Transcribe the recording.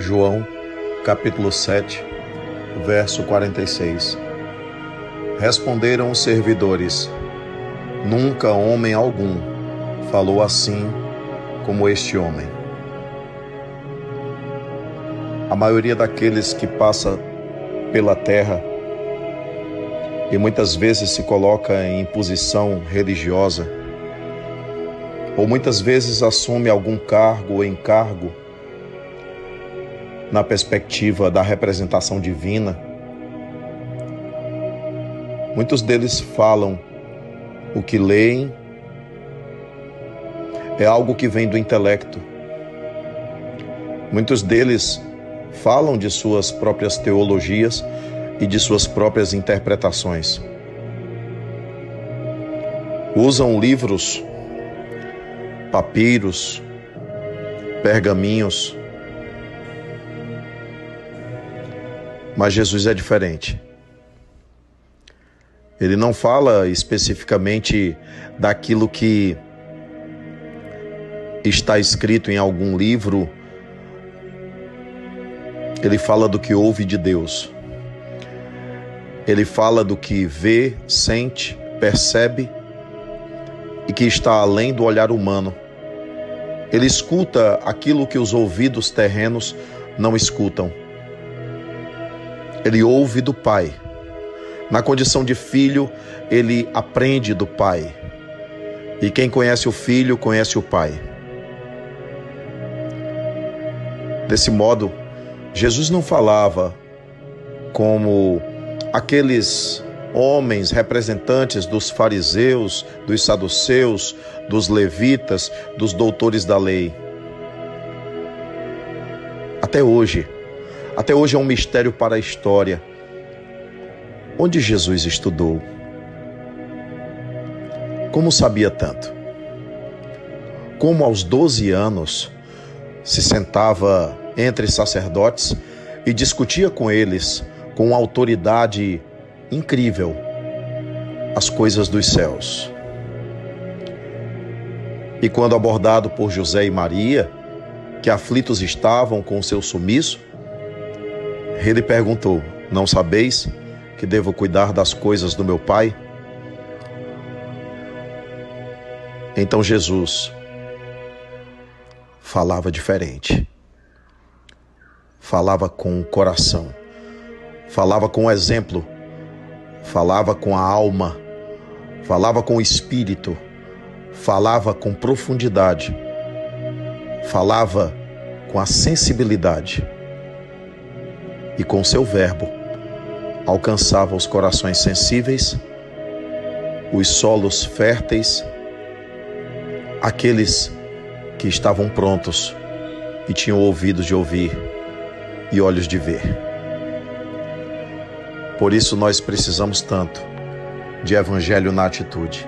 João, capítulo 7, verso 46. Responderam os servidores: Nunca homem algum falou assim como este homem. A maioria daqueles que passa pela terra e muitas vezes se coloca em posição religiosa, ou muitas vezes assume algum cargo ou encargo na perspectiva da representação divina. Muitos deles falam o que leem é algo que vem do intelecto. Muitos deles falam de suas próprias teologias e de suas próprias interpretações. Usam livros, papiros, pergaminhos, Mas Jesus é diferente. Ele não fala especificamente daquilo que está escrito em algum livro. Ele fala do que ouve de Deus. Ele fala do que vê, sente, percebe e que está além do olhar humano. Ele escuta aquilo que os ouvidos terrenos não escutam ele ouve do Pai. Na condição de filho, ele aprende do Pai. E quem conhece o filho, conhece o Pai. Desse modo, Jesus não falava como aqueles homens representantes dos fariseus, dos saduceus, dos levitas, dos doutores da lei. Até hoje, até hoje é um mistério para a história. Onde Jesus estudou? Como sabia tanto? Como aos 12 anos se sentava entre sacerdotes e discutia com eles com autoridade incrível as coisas dos céus. E quando abordado por José e Maria, que aflitos estavam com o seu sumiço, ele perguntou: Não sabeis que devo cuidar das coisas do meu Pai? Então Jesus falava diferente, falava com o coração, falava com o exemplo, falava com a alma, falava com o espírito, falava com profundidade, falava com a sensibilidade e com seu verbo alcançava os corações sensíveis, os solos férteis, aqueles que estavam prontos e tinham ouvidos de ouvir e olhos de ver. Por isso nós precisamos tanto de evangelho na atitude